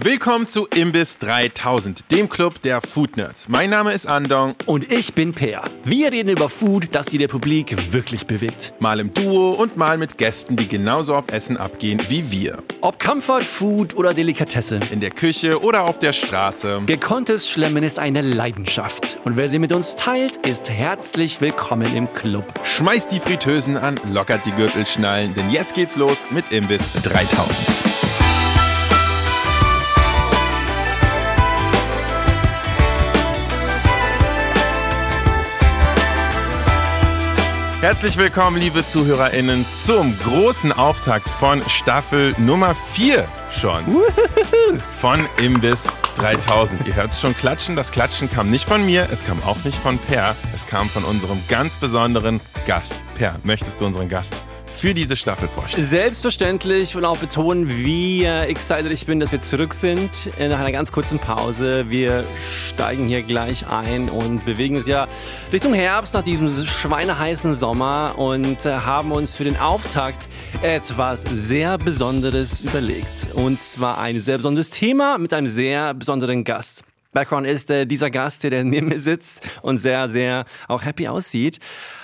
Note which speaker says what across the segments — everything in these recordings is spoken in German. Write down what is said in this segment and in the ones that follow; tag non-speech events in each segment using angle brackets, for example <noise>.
Speaker 1: Willkommen zu Imbiss 3000, dem Club der Food Nerds. Mein Name ist Andong.
Speaker 2: Und ich bin Peer. Wir reden über Food, das die Republik wirklich bewegt.
Speaker 1: Mal im Duo und mal mit Gästen, die genauso auf Essen abgehen wie wir.
Speaker 2: Ob Comfort Food oder Delikatesse.
Speaker 1: In der Küche oder auf der Straße.
Speaker 2: Gekonntes Schlemmen ist eine Leidenschaft. Und wer sie mit uns teilt, ist herzlich willkommen im Club.
Speaker 1: Schmeißt die Fritteusen an, lockert die Gürtelschnallen, denn jetzt geht's los mit Imbiss 3000. Herzlich willkommen, liebe ZuhörerInnen, zum großen Auftakt von Staffel Nummer 4 schon. Von Imbiss 3000. Ihr hört es schon klatschen. Das Klatschen kam nicht von mir, es kam auch nicht von Per, es kam von unserem ganz besonderen Gast. Per, möchtest du unseren Gast für diese Staffel vorstellen?
Speaker 2: Selbstverständlich und auch betonen, wie äh, excited ich bin, dass wir zurück sind äh, nach einer ganz kurzen Pause. Wir steigen hier gleich ein und bewegen uns ja Richtung Herbst nach diesem schweineheißen Sommer und äh, haben uns für den Auftakt etwas sehr Besonderes überlegt. Und zwar ein sehr besonderes Thema mit einem sehr besonderen Gast. Background ist äh, dieser Gast, der neben mir sitzt und sehr, sehr auch happy aussieht.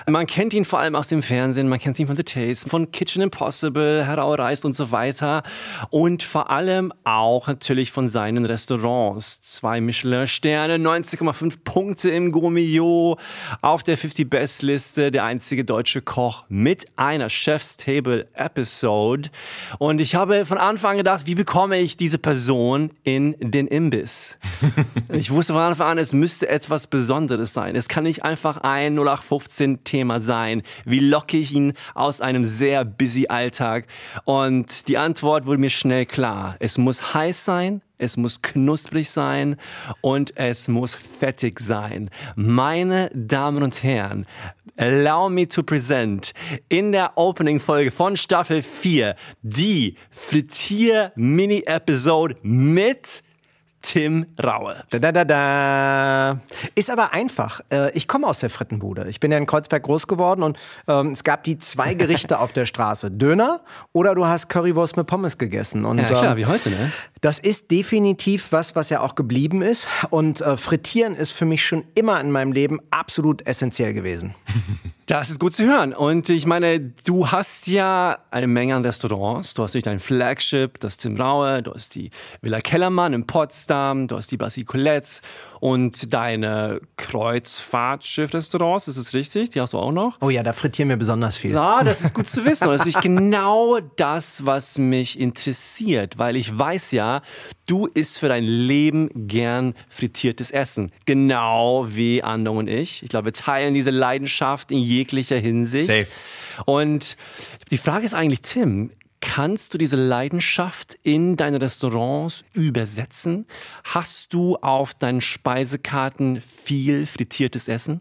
Speaker 2: Man kennt ihn vor allem aus dem Fernsehen, man kennt ihn von The Taste, von Kitchen Impossible, Heraureist und so weiter. Und vor allem auch natürlich von seinen Restaurants. Zwei Michelin-Sterne, 90,5 Punkte im Gourmillot, auf der 50 Best Liste, der einzige deutsche Koch mit einer Chef's Table Episode. Und ich habe von Anfang an gedacht, wie bekomme ich diese Person in den Imbiss? <laughs> ich wusste von Anfang an, es müsste etwas Besonderes sein. Es kann nicht einfach ein 0815 Thema sein? Wie locke ich ihn aus einem sehr busy Alltag? Und die Antwort wurde mir schnell klar. Es muss heiß sein, es muss knusprig sein und es muss fettig sein. Meine Damen und Herren, allow me to present in der Opening-Folge von Staffel 4 die Frittier-Mini-Episode mit Tim Raue.
Speaker 3: Da, da, da, da. Ist aber einfach. Äh, ich komme aus der Frittenbude. Ich bin ja in Kreuzberg groß geworden und ähm, es gab die zwei <laughs> Gerichte auf der Straße. Döner oder du hast Currywurst mit Pommes gegessen. Und,
Speaker 2: ja, klar, ähm, wie heute, ne?
Speaker 3: Das ist definitiv was, was ja auch geblieben ist. Und äh, Frittieren ist für mich schon immer in meinem Leben absolut essentiell gewesen. <laughs>
Speaker 2: Das ist gut zu hören. Und ich meine, du hast ja eine Menge an Restaurants. Du hast durch dein Flagship, das Tim Raue, du hast die Villa Kellermann in Potsdam, du hast die Brasicolettes und deine Kreuzfahrtschiff-Restaurants. Ist es richtig? Die hast du auch noch?
Speaker 3: Oh ja, da frittieren wir besonders viel.
Speaker 2: Ja, das ist gut <laughs> zu wissen. Das ist genau das, was mich interessiert, weil ich weiß ja, du isst für dein Leben gern frittiertes Essen. Genau wie Andong und ich. Ich glaube, wir teilen diese Leidenschaft in jeglicher Hinsicht.
Speaker 1: Safe.
Speaker 2: Und die Frage ist eigentlich, Tim, Kannst du diese Leidenschaft in deine Restaurants übersetzen? Hast du auf deinen Speisekarten viel frittiertes Essen?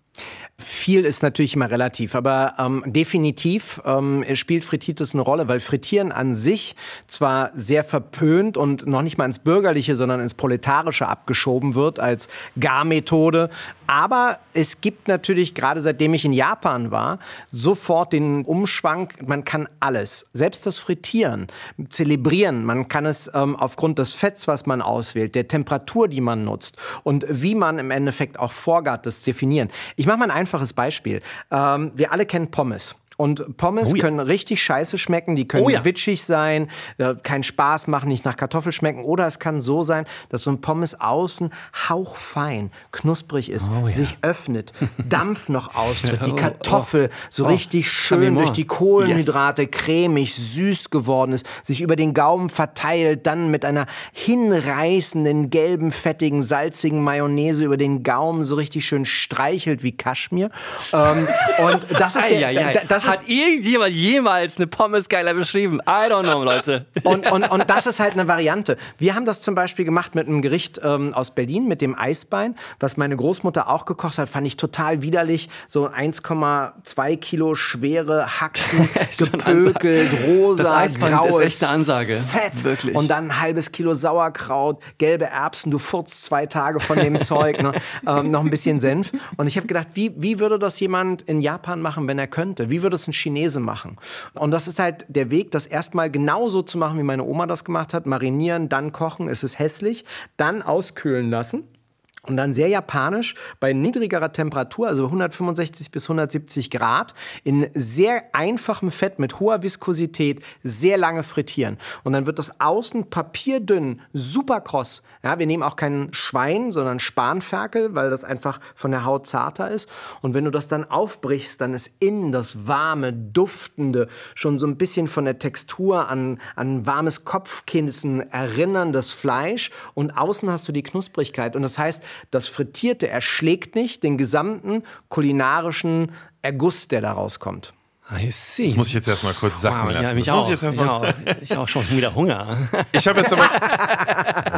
Speaker 3: Viel ist natürlich immer relativ, aber ähm, definitiv ähm, spielt Frittiertes eine Rolle, weil Frittieren an sich zwar sehr verpönt und noch nicht mal ins Bürgerliche, sondern ins Proletarische abgeschoben wird als Garmethode, aber es gibt natürlich, gerade seitdem ich in Japan war, sofort den Umschwank, man kann alles, selbst das Frittieren, zelebrieren. Man kann es ähm, aufgrund des Fetts, was man auswählt, der Temperatur, die man nutzt und wie man im Endeffekt auch vorgart, das definieren. Ich mache mal ein einfaches Beispiel. Ähm, wir alle kennen Pommes. Und Pommes oh ja. können richtig scheiße schmecken, die können oh ja. witschig sein, äh, keinen Spaß machen, nicht nach Kartoffel schmecken. Oder es kann so sein, dass so ein Pommes außen hauchfein, knusprig ist, oh ja. sich öffnet, <laughs> Dampf noch austritt, die oh, Kartoffel oh, so richtig schön durch die Kohlenhydrate yes. cremig, süß geworden ist, sich über den Gaumen verteilt, dann mit einer hinreißenden, gelben, fettigen, salzigen Mayonnaise über den Gaumen so richtig schön streichelt wie Kaschmir. ähm, und das ist der,
Speaker 2: das das Hat irgendjemand jemals eine Pommes geiler beschrieben? I don't know, Leute. <laughs>
Speaker 3: Und, und, und das ist halt eine Variante. Wir haben das zum Beispiel gemacht mit einem Gericht ähm, aus Berlin, mit dem Eisbein, was meine Großmutter auch gekocht hat, fand ich total widerlich. So 1,2 Kilo schwere Haxen, <laughs> gepökelt, rosa,
Speaker 2: das Eisbein
Speaker 3: graues,
Speaker 2: ist echte Ansage.
Speaker 3: Fett.
Speaker 2: Wirklich.
Speaker 3: Und dann ein halbes Kilo Sauerkraut, gelbe Erbsen, du furzt zwei Tage von dem <laughs> Zeug, ne? ähm, noch ein bisschen Senf. Und ich habe gedacht, wie, wie würde das jemand in Japan machen, wenn er könnte? Wie würde würde es ein Chinese machen. Und das ist halt der Weg, das erstmal genauso zu machen, wie meine Oma das gemacht hat. Marinieren, dann kochen, es ist hässlich, dann auskühlen lassen und dann sehr japanisch bei niedrigerer Temperatur, also 165 bis 170 Grad, in sehr einfachem Fett mit hoher Viskosität sehr lange frittieren. Und dann wird das außen papierdünn, super kross. Ja, wir nehmen auch keinen Schwein, sondern Spanferkel, weil das einfach von der Haut zarter ist. Und wenn du das dann aufbrichst, dann ist innen das warme, duftende, schon so ein bisschen von der Textur an, an warmes Kopfkissen erinnerndes Fleisch. Und außen hast du die Knusprigkeit. Und das heißt, das Frittierte erschlägt nicht den gesamten kulinarischen Erguss, der da rauskommt.
Speaker 1: I see. Das muss ich jetzt erstmal kurz sagen wow, lassen.
Speaker 2: Ja, mich
Speaker 1: das
Speaker 2: auch. Ich, ich, auch. ich auch schon wieder Hunger. <laughs>
Speaker 1: Ich habe jetzt aber.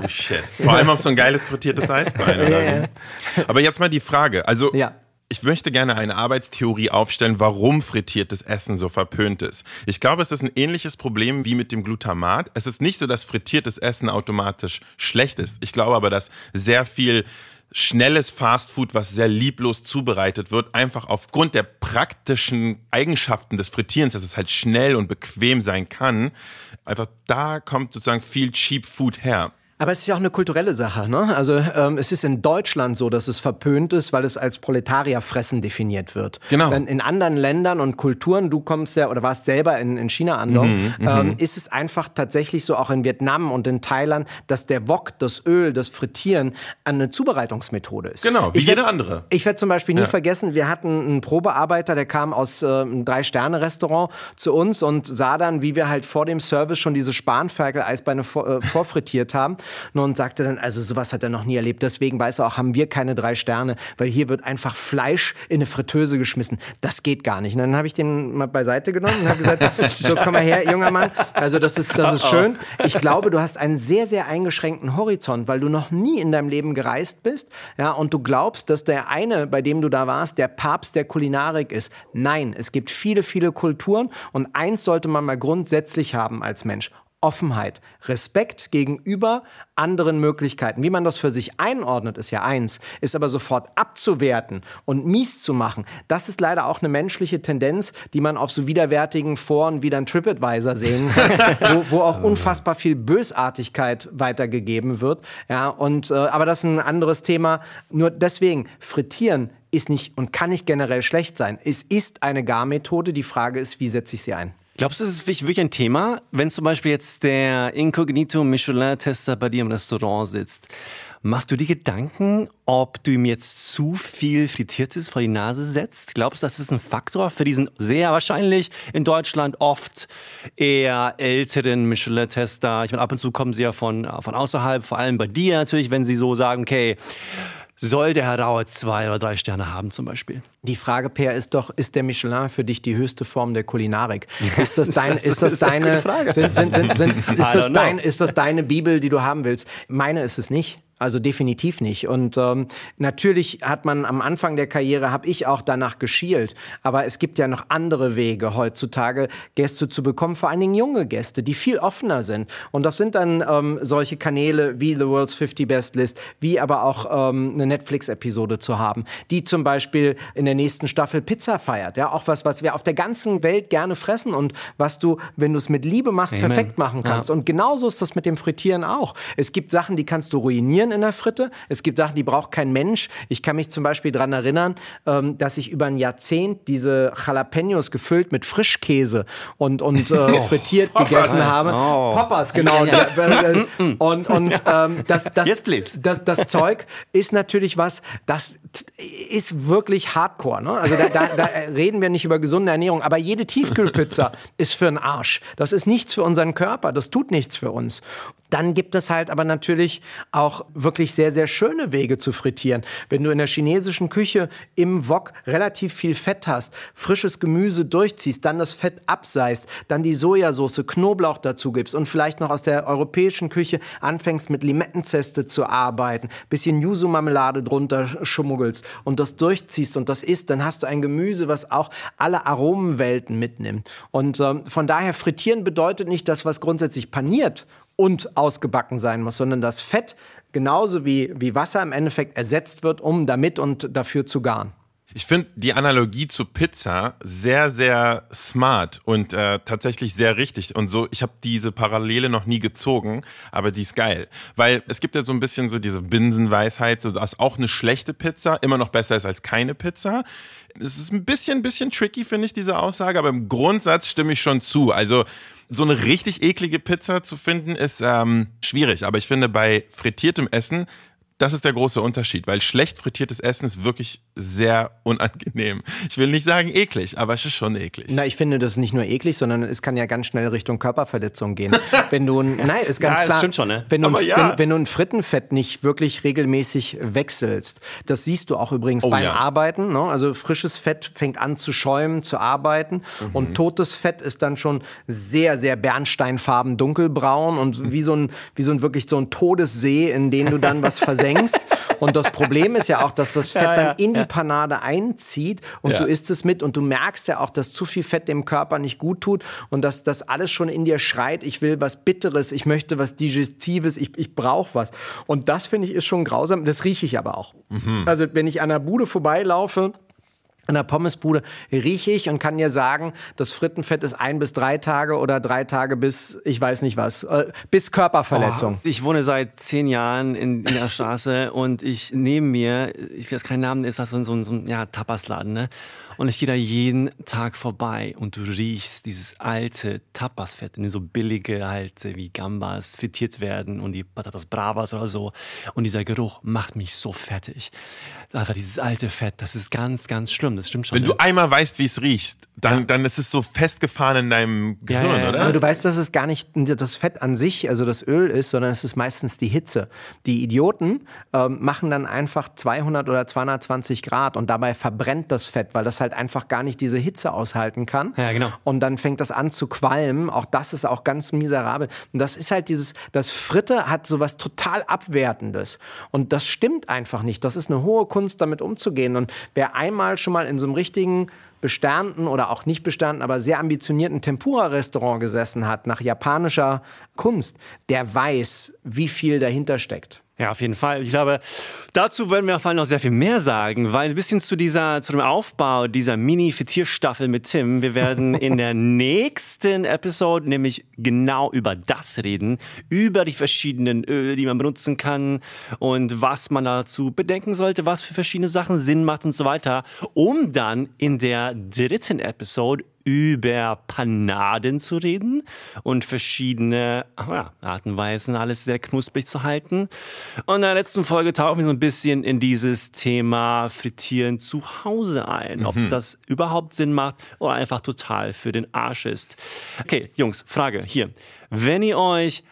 Speaker 1: Oh shit. Vor allem auf so ein geiles frittiertes Eisbein. <laughs> Ja. Aber jetzt mal die Frage. Also, ja ich möchte gerne eine Arbeitstheorie aufstellen, warum frittiertes Essen so verpönt ist. Ich glaube, es ist ein ähnliches Problem wie mit dem Glutamat. Es ist nicht so, dass frittiertes Essen automatisch schlecht ist. Ich glaube aber, dass sehr viel schnelles Fastfood, was sehr lieblos zubereitet wird, einfach aufgrund der praktischen Eigenschaften des Frittierens, dass es halt schnell und bequem sein kann, einfach da kommt sozusagen viel Cheap Food her.
Speaker 3: Aber es ist ja auch eine kulturelle Sache. Ne? Also ähm, es ist in Deutschland so, dass es verpönt ist, weil es als Proletarierfressen definiert wird.
Speaker 1: Genau.
Speaker 3: Wenn in anderen Ländern und Kulturen, du kommst ja oder warst selber in, in China Andong, mhm, ähm, mhm. ist es einfach tatsächlich so, auch in Vietnam und in Thailand, dass der Wok, das Öl, das Frittieren eine Zubereitungsmethode ist.
Speaker 1: Genau, wie ich jede andere.
Speaker 3: Ich werde zum Beispiel nie ja. vergessen, wir hatten einen Probearbeiter, der kam aus äh, einem Drei-Sterne-Restaurant zu uns und sah dann, wie wir halt vor dem Service schon diese Spanferkel-Eisbeine vor, äh, vorfrittiert haben und sagte dann, also sowas hat er noch nie erlebt. Deswegen weiß er auch, haben wir keine drei Sterne, weil hier wird einfach Fleisch in eine Fritteuse geschmissen. Das geht gar nicht. Und dann habe ich den mal beiseite genommen und habe gesagt, <laughs> so komm mal her, junger Mann. Also das ist, das ist schön. Ich glaube, du hast einen sehr, sehr eingeschränkten Horizont, weil du noch nie in deinem Leben gereist bist, ja, und du glaubst, dass der eine, bei dem du da warst, der Papst der Kulinarik ist. Nein, es gibt viele, viele Kulturen und eins sollte man mal grundsätzlich haben als Mensch. Offenheit, Respekt gegenüber anderen Möglichkeiten. Wie man das für sich einordnet, ist ja eins, ist aber sofort abzuwerten und mies zu machen. Das ist leider auch eine menschliche Tendenz, die man auf so widerwärtigen Foren wie dann TripAdvisor sehen wo, wo, auch <laughs> unfassbar viel Bösartigkeit weitergegeben wird. Ja, und, äh, aber das ist ein anderes Thema. Nur deswegen, frittieren ist nicht und kann nicht generell schlecht sein. Es ist eine Garmethode. Die Frage ist, wie setze ich sie ein?
Speaker 2: Glaubst du, das ist wirklich ein Thema, wenn zum Beispiel jetzt der Incognito Michelin-Tester bei dir im Restaurant sitzt? Machst du dir Gedanken, ob du ihm jetzt zu viel Frittiertes vor die Nase setzt? Glaubst du, das ist ein Faktor für diesen sehr wahrscheinlich in Deutschland oft eher älteren Michelin-Tester? Ich meine, ab und zu kommen sie ja von, von außerhalb, vor allem bei dir natürlich, wenn sie so sagen, okay, soll der Herr Rauer zwei oder drei Sterne haben zum Beispiel?
Speaker 3: Die Frage, Per, ist doch, ist der Michelin für dich die höchste Form der Kulinarik? <laughs> Ist das, dein, ist das deine, sind, sind, sind, <laughs> ist, das dein, ist das deine Bibel, die du haben willst? Meine ist es nicht. Also definitiv nicht. Und ähm, natürlich hat man am Anfang der Karriere, habe ich auch danach geschielt. Aber es gibt ja noch andere Wege heutzutage, Gäste zu bekommen, vor allen Dingen junge Gäste, die viel offener sind. Und das sind dann ähm, solche Kanäle wie The World's 50 Best List, wie aber auch ähm, eine Netflix-Episode zu haben, die zum Beispiel in der nächsten Staffel Pizza feiert. Ja, auch was, was wir auf der ganzen Welt gerne fressen und was du, wenn du es mit Liebe machst, Amen. perfekt machen kannst. Ja. Und genauso ist das mit dem Frittieren auch. Es gibt Sachen, die kannst du ruinieren in der Fritte. Es gibt Sachen, die braucht kein Mensch. Ich kann mich zum Beispiel daran erinnern, ähm, dass ich über ein Jahrzehnt diese Jalapenos gefüllt mit Frischkäse und, und äh, <laughs> oh, frittiert Poppers. gegessen habe. Oh. Poppers, genau. Ja, ja. <laughs> und und ähm, das, das, yes, das, das Zeug ist natürlich was, das ist wirklich hardcore. Ne? Also da, da, da reden wir nicht über gesunde Ernährung, aber jede Tiefkühlpizza <laughs> ist für einen Arsch. Das ist nichts für unseren Körper, das tut nichts für uns. Dann gibt es halt aber natürlich auch wirklich sehr, sehr schöne Wege zu frittieren. Wenn du in der chinesischen Küche im Wok relativ viel Fett hast, frisches Gemüse durchziehst, dann das Fett abseist, dann die Sojasauce, Knoblauch dazu gibst und vielleicht noch aus der europäischen Küche anfängst mit Limettenzeste zu arbeiten, bisschen Yuzu-Marmelade drunter schummelst und das durchziehst und das isst, dann hast du ein Gemüse, was auch alle Aromenwelten mitnimmt. Und ähm, von daher frittieren bedeutet nicht das, was grundsätzlich paniert und ausgebacken sein muss, sondern das Fett genauso wie, wie Wasser im Endeffekt ersetzt wird, um damit und dafür zu garen.
Speaker 1: Ich finde die Analogie zu Pizza sehr, sehr smart und äh, tatsächlich sehr richtig. Und so, ich habe diese Parallele noch nie gezogen, aber die ist geil. Weil es gibt ja so ein bisschen so diese Binsenweisheit, so dass auch eine schlechte Pizza immer noch besser ist als keine Pizza. Es ist ein bisschen, bisschen tricky, finde ich, diese Aussage, aber im Grundsatz stimme ich schon zu. Also so eine richtig eklige Pizza zu finden, ist ähm, schwierig. Aber ich finde, bei frittiertem Essen das ist der große Unterschied, weil schlecht frittiertes Essen ist wirklich sehr unangenehm. Ich will nicht sagen eklig, aber es ist schon eklig.
Speaker 3: Na, ich finde das ist nicht nur eklig, sondern es kann ja ganz schnell Richtung Körperverletzung gehen. <laughs> wenn du ein, nein, ist ganz
Speaker 2: ja,
Speaker 3: klar.
Speaker 2: Stimmt schon, ne?
Speaker 3: Wenn du, ein,
Speaker 1: ja.
Speaker 3: wenn, wenn, du ein Frittenfett nicht wirklich regelmäßig wechselst, das siehst du auch übrigens
Speaker 1: Oh,
Speaker 3: beim
Speaker 1: ja.
Speaker 3: Arbeiten. Ne? Also frisches Fett fängt an zu schäumen, zu arbeiten
Speaker 1: Mhm.
Speaker 3: und totes Fett ist dann schon sehr, sehr bernsteinfarben dunkelbraun und wie so ein, wie so ein wirklich so ein Todessee, in den du dann was <laughs> versenkst. Und das Problem ist ja auch, dass das Fett
Speaker 2: Ja, ja,
Speaker 3: dann in die. Panade einzieht und
Speaker 1: Ja.
Speaker 3: du isst es mit und du merkst ja auch, dass zu viel Fett dem Körper nicht gut tut und dass das alles schon in dir schreit, ich will was Bitteres, ich möchte was Digestives, ich, ich brauche was. Und das finde ich ist schon grausam, das rieche ich aber auch. Also wenn ich an der Bude vorbeilaufe, an der Pommesbude rieche ich und kann dir sagen, das Frittenfett ist ein bis drei Tage oder drei Tage bis, ich weiß nicht was, äh, bis Körperverletzung.
Speaker 2: Ich wohne seit zehn Jahren in, in der Straße <laughs> und ich neben mir, ich jetzt keinen Namen, ist das so ein, so ein, ja, Tapasladen, ne? Und ich gehe da jeden Tag vorbei und du riechst dieses alte Tapasfett, in so billige halt wie Gambas frittiert werden und die Patatas Bravas oder so. Und dieser Geruch macht mich so fettig. Einfach dieses alte Fett, das ist ganz, ganz schlimm. Das stimmt schon.
Speaker 1: Wenn
Speaker 2: ne?
Speaker 1: du einmal weißt, wie es riecht, dann, dann ist es so festgefahren in deinem
Speaker 2: Ja,
Speaker 1: Gehirn,
Speaker 2: ja, ja.
Speaker 1: oder?
Speaker 3: Aber du weißt, dass es gar nicht das Fett an sich, also das Öl ist, sondern es ist meistens die Hitze. Die Idioten ähm, machen dann einfach 200 oder 220 Grad und dabei verbrennt das Fett, weil das halt einfach gar nicht diese Hitze aushalten kann.
Speaker 2: Ja, genau.
Speaker 3: Und dann fängt das an zu qualmen. Auch das ist auch ganz miserabel. Und das ist halt dieses, das Fritte hat sowas total Abwertendes. Und das stimmt einfach nicht. Das ist eine hohe Kunst, damit umzugehen. Und wer einmal schon mal in so einem richtigen besternten oder auch nicht besternten, aber sehr ambitionierten Tempura-Restaurant gesessen hat, nach japanischer Kunst, der weiß, wie viel dahinter steckt.
Speaker 2: Ja, auf jeden Fall. Ich glaube, dazu werden wir auf jeden Fall noch sehr viel mehr sagen, weil ein bisschen zu dieser, zu dem Aufbau dieser Mini-Fitierstaffel mit Tim, wir werden <laughs> in der nächsten Episode nämlich genau über das reden, über die verschiedenen Öle, die man benutzen kann und was man dazu bedenken sollte, was für verschiedene Sachen Sinn macht und so weiter, um dann in der dritten Episode über Panaden zu reden und verschiedene ah ja, Arten und Weisen, alles sehr knusprig zu halten. Und in der letzten Folge tauchen wir so ein bisschen in dieses Thema Frittieren zu Hause ein. Ob das überhaupt Sinn macht oder einfach total für den Arsch ist. Okay, Jungs, Frage hier. Wenn ihr euch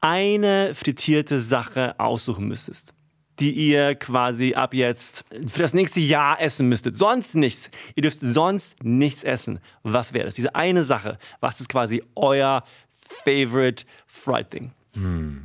Speaker 2: eine frittierte Sache aussuchen müsstest, die ihr quasi ab jetzt für das nächste Jahr essen müsstet. Sonst nichts. Ihr dürft sonst nichts essen. Was wäre das? Diese eine Sache. Was ist quasi euer favorite fried thing?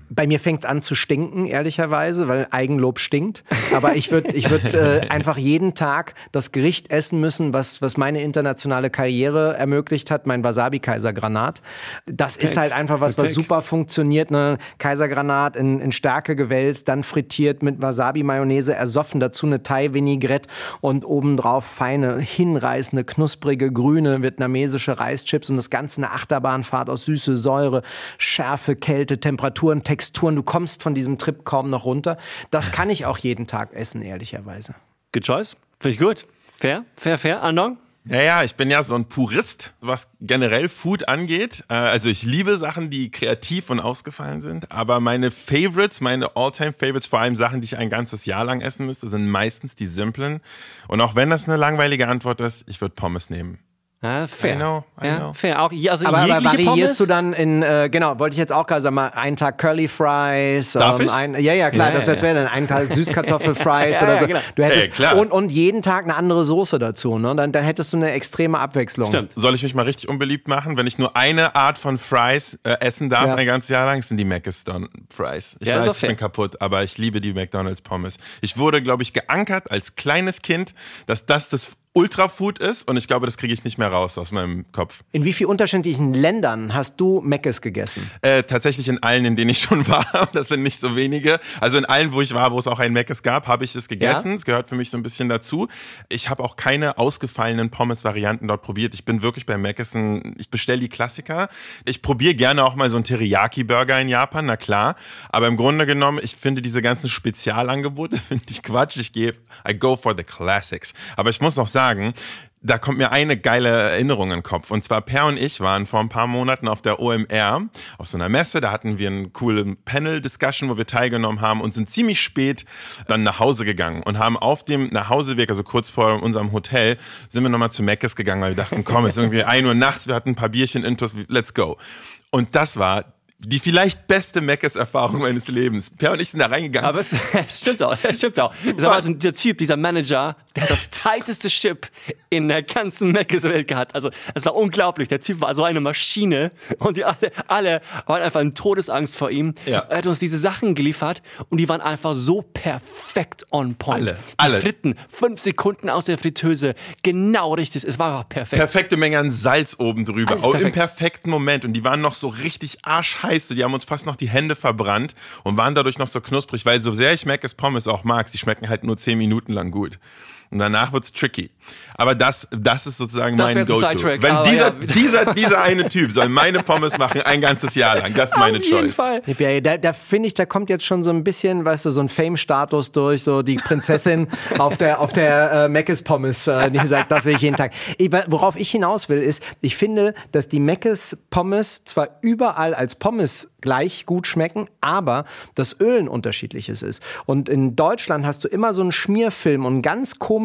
Speaker 3: Bei mir fängt es an zu stinken, ehrlicherweise, weil Eigenlob stinkt. Aber ich würde ich würd, äh, <laughs> einfach jeden Tag das Gericht essen müssen, was, was meine internationale Karriere ermöglicht hat, mein Wasabi-Kaisergranat. Das ist halt einfach was, was super funktioniert. Ne? Kaisergranat in, in Stärke gewälzt, dann frittiert mit Wasabi-Mayonnaise ersoffen, dazu eine Thai-Vinaigrette und obendrauf feine, hinreißende, knusprige, grüne vietnamesische Reischips und das Ganze eine Achterbahnfahrt aus Süße, Säure, Schärfe, Kälte, Temperaturen, Texturen. Du kommst von diesem Trip kaum noch runter. Das kann ich auch jeden Tag essen, ehrlicherweise.
Speaker 2: Good choice. Finde ich gut. Fair, fair, fair. Andong?
Speaker 1: Ja, ja, ich bin ja so ein Purist, was generell Food angeht. Äh, Also ich liebe Sachen, die kreativ und ausgefallen sind. Aber meine Favorites, meine All-Time-Favorites, vor allem Sachen, die ich ein ganzes Jahr lang essen müsste, sind meistens die simplen. Und auch wenn das eine langweilige Antwort ist, ich würde Pommes nehmen.
Speaker 2: Ja, fair.
Speaker 1: I know, I
Speaker 2: ja,
Speaker 1: know.
Speaker 2: fair. Auch, also
Speaker 3: Aber, aber variierst
Speaker 2: Pommes?
Speaker 3: du dann in, äh, genau, wollte ich jetzt auch gerade sagen, mal einen Tag Curly Fries.
Speaker 1: Darf ich?
Speaker 3: Ein, ja, ja, klar,
Speaker 2: Ja,
Speaker 3: das
Speaker 2: ja,
Speaker 3: jetzt wäre dann einen Tag <laughs> Süßkartoffelfries
Speaker 2: Ja,
Speaker 3: oder
Speaker 2: ja,
Speaker 3: so.
Speaker 2: genau.
Speaker 3: Du hättest,
Speaker 1: klar.
Speaker 3: Und, und jeden Tag eine andere Soße dazu, ne? Dann, dann hättest du eine extreme Abwechslung.
Speaker 2: Stimmt.
Speaker 1: Soll ich mich mal richtig unbeliebt machen? Wenn ich nur eine Art von Fries äh, essen darf
Speaker 3: Ja.
Speaker 1: ein ganzes Jahr lang, sind die Maccaston Fries. Ich weiß, ich
Speaker 2: fair.
Speaker 1: bin kaputt, aber ich liebe die McDonald's Pommes. Ich wurde, glaube ich, geankert als kleines Kind, dass das das Ultrafood ist und ich glaube, das kriege ich nicht mehr raus aus meinem Kopf.
Speaker 3: In wie vielen unterschiedlichen Ländern hast du Meckes gegessen?
Speaker 1: Äh, tatsächlich in allen, in denen ich schon <laughs> war. Das sind nicht so wenige. Also in allen, wo ich war, wo es auch ein Meckes gab, habe ich es gegessen. Es gehört für mich so ein bisschen dazu. Ich habe auch keine ausgefallenen Pommes-Varianten dort probiert. Ich bin wirklich bei Meckes ein, ich bestelle die Klassiker. Ich probiere gerne auch mal so einen Teriyaki-Burger in Japan, na klar. Aber im Grunde genommen, ich finde diese ganzen Spezialangebote, <laughs> finde ich Quatsch. Ich gehe, I go for the classics. Aber ich muss auch sagen, sagen, da kommt mir eine geile Erinnerung in den Kopf. Und zwar Per und ich waren vor ein paar Monaten auf der OMR, auf so einer Messe. Da hatten wir einen coolen Panel-Discussion, wo wir teilgenommen haben und sind ziemlich spät dann nach Hause gegangen und haben auf dem Nachhauseweg, also kurz vor unserem Hotel, sind wir nochmal zu Meckes gegangen, weil wir dachten, komm, es ist irgendwie ein Uhr nachts, wir hatten ein paar Bierchen intus, let's go. Und das war die vielleicht beste Meckes-Erfahrung meines Lebens. Per und ich sind da reingegangen.
Speaker 2: Aber es, es <laughs> stimmt auch, es stimmt auch. War also der Typ, dieser Manager, der hat das <laughs> tighteste Ship in der ganzen Meckes-Welt gehabt. Also es war unglaublich. Der Typ war so eine Maschine und die alle, alle waren einfach in Todesangst vor ihm. Ja. Er hat uns diese Sachen geliefert und die waren einfach so perfekt on point.
Speaker 1: Alle, alle.
Speaker 2: Fritten, fünf Sekunden aus der Fritteuse, genau richtig. Es war perfekt.
Speaker 1: Perfekte Menge an Salz oben drüber, auch im perfekten Moment. Und die waren noch so richtig arschheiß heiß, die haben uns fast noch die Hände verbrannt und waren dadurch noch so knusprig, weil so sehr ich Mac Pommes auch mag, sie schmecken halt nur 10 Minuten lang gut. Und danach wird's tricky. Aber das, das ist sozusagen das mein Go-To. Wenn dieser, ja. dieser, dieser eine Typ soll meine Pommes machen ein ganzes Jahr lang, das ist meine Auf Choice. Fall.
Speaker 3: Da, da finde ich, da kommt jetzt schon so ein bisschen, weißt du, so ein Fame-Status durch, so die Prinzessin <laughs> auf der, auf der äh, Meckes Pommes, äh, die sagt, das will ich jeden Tag. Ich, worauf ich hinaus will, ist, ich finde, dass die Meckes Pommes zwar überall als Pommes gleich gut schmecken, aber das Ölen unterschiedliches ist. Und in Deutschland hast du immer so einen Schmierfilm und einen ganz komischen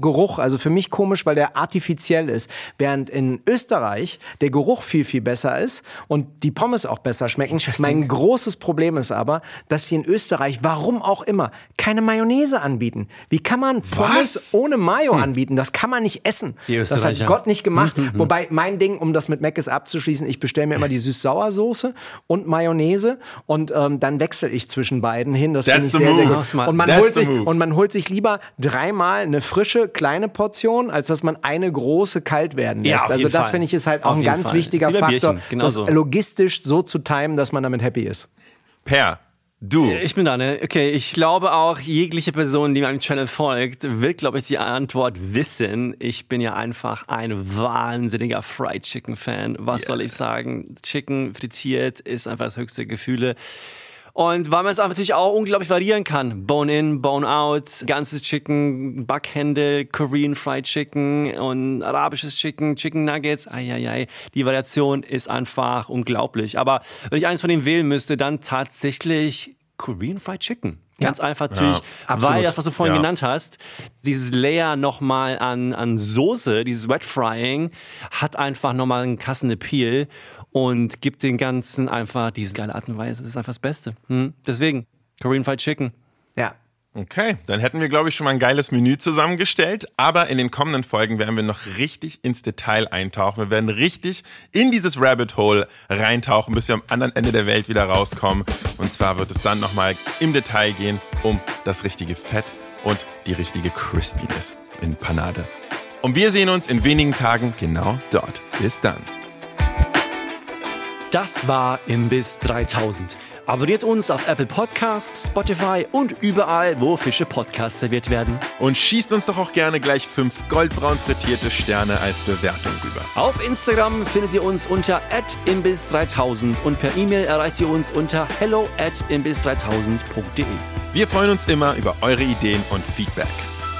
Speaker 3: Geruch, also für mich komisch, weil der artifiziell ist. Während in Österreich der Geruch viel, viel besser ist und die Pommes auch besser schmecken. Mein großes Problem ist aber, dass sie in Österreich, warum auch immer, keine Mayonnaise anbieten. Wie kann man Pommes Was? ohne Mayo hm. anbieten? Das kann man nicht essen. Das hat Gott nicht gemacht. Hm, hm, hm. Wobei mein Ding, um das mit Mc's abzuschließen, ich bestelle mir immer die süß-sauer-Soße und Mayo Mayonnaise und ähm, dann wechsle ich zwischen beiden hin. Das finde ich sehr, move. sehr gut. Und man, holt sich, und man holt sich lieber dreimal eine frische, kleine Portion, als dass man eine große kalt werden lässt. Ja, also das finde ich ist halt auch ein ganz Fall. wichtiger Faktor, genau das so. logistisch so zu timen, dass man damit happy ist.
Speaker 1: Per, Du.
Speaker 2: Ich bin da, ne? Okay, ich glaube auch, jegliche Person, die meinem Channel folgt, wird, glaube ich, die Antwort wissen. Ich bin ja einfach ein wahnsinniger Fried Chicken Fan. Was yeah. soll ich sagen? Chicken frittiert ist einfach das höchste Gefühle. Und weil man es natürlich auch unglaublich variieren kann. Bone in, Bone out, ganzes Chicken, Backhände, Korean Fried Chicken und arabisches Chicken, Chicken Nuggets. Eieiei, die Variation ist einfach unglaublich. Aber wenn ich eins von denen wählen müsste, dann tatsächlich Korean Fried Chicken. Ganz ja. einfach natürlich, ja, weil das, was du vorhin ja. genannt hast, dieses Layer nochmal an, an Soße, dieses Wet Frying, hat einfach nochmal einen krassen Appeal und gibt den Ganzen einfach diese geile Art und Weise. Das ist einfach das Beste. Hm? Deswegen, Korean Fried Chicken.
Speaker 3: Ja,
Speaker 1: Okay, dann hätten wir, glaube ich, schon mal ein geiles Menü zusammengestellt. Aber in den kommenden Folgen werden wir noch richtig ins Detail eintauchen. Wir werden richtig in dieses Rabbit Hole reintauchen, bis wir am anderen Ende der Welt wieder rauskommen. Und zwar wird es dann nochmal im Detail gehen um das richtige Fett und die richtige Crispiness in Panade. Und wir sehen uns in wenigen Tagen genau dort. Bis dann.
Speaker 2: Das war Imbiss 3000. Abonniert uns auf Apple Podcasts, Spotify und überall, wo Fische Podcasts serviert werden.
Speaker 1: Und schießt uns doch auch gerne gleich fünf goldbraun frittierte Sterne als Bewertung rüber.
Speaker 2: Auf Instagram findet ihr uns unter imbiss3000 und per E-Mail erreicht ihr uns unter hello at imbiss3000.de.
Speaker 1: Wir freuen uns immer über eure Ideen und Feedback.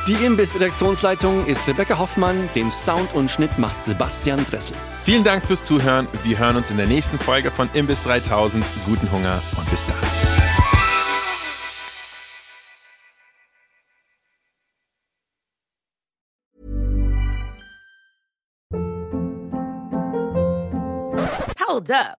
Speaker 2: Die Imbiss-Redaktionsleitung ist Rebecca Hoffmann, den Sound und Schnitt macht Sebastian Dressel.
Speaker 1: Vielen Dank fürs Zuhören. Wir hören uns in der nächsten Folge von Imbiss 3000. Guten Hunger und bis dann.
Speaker 4: Hold up.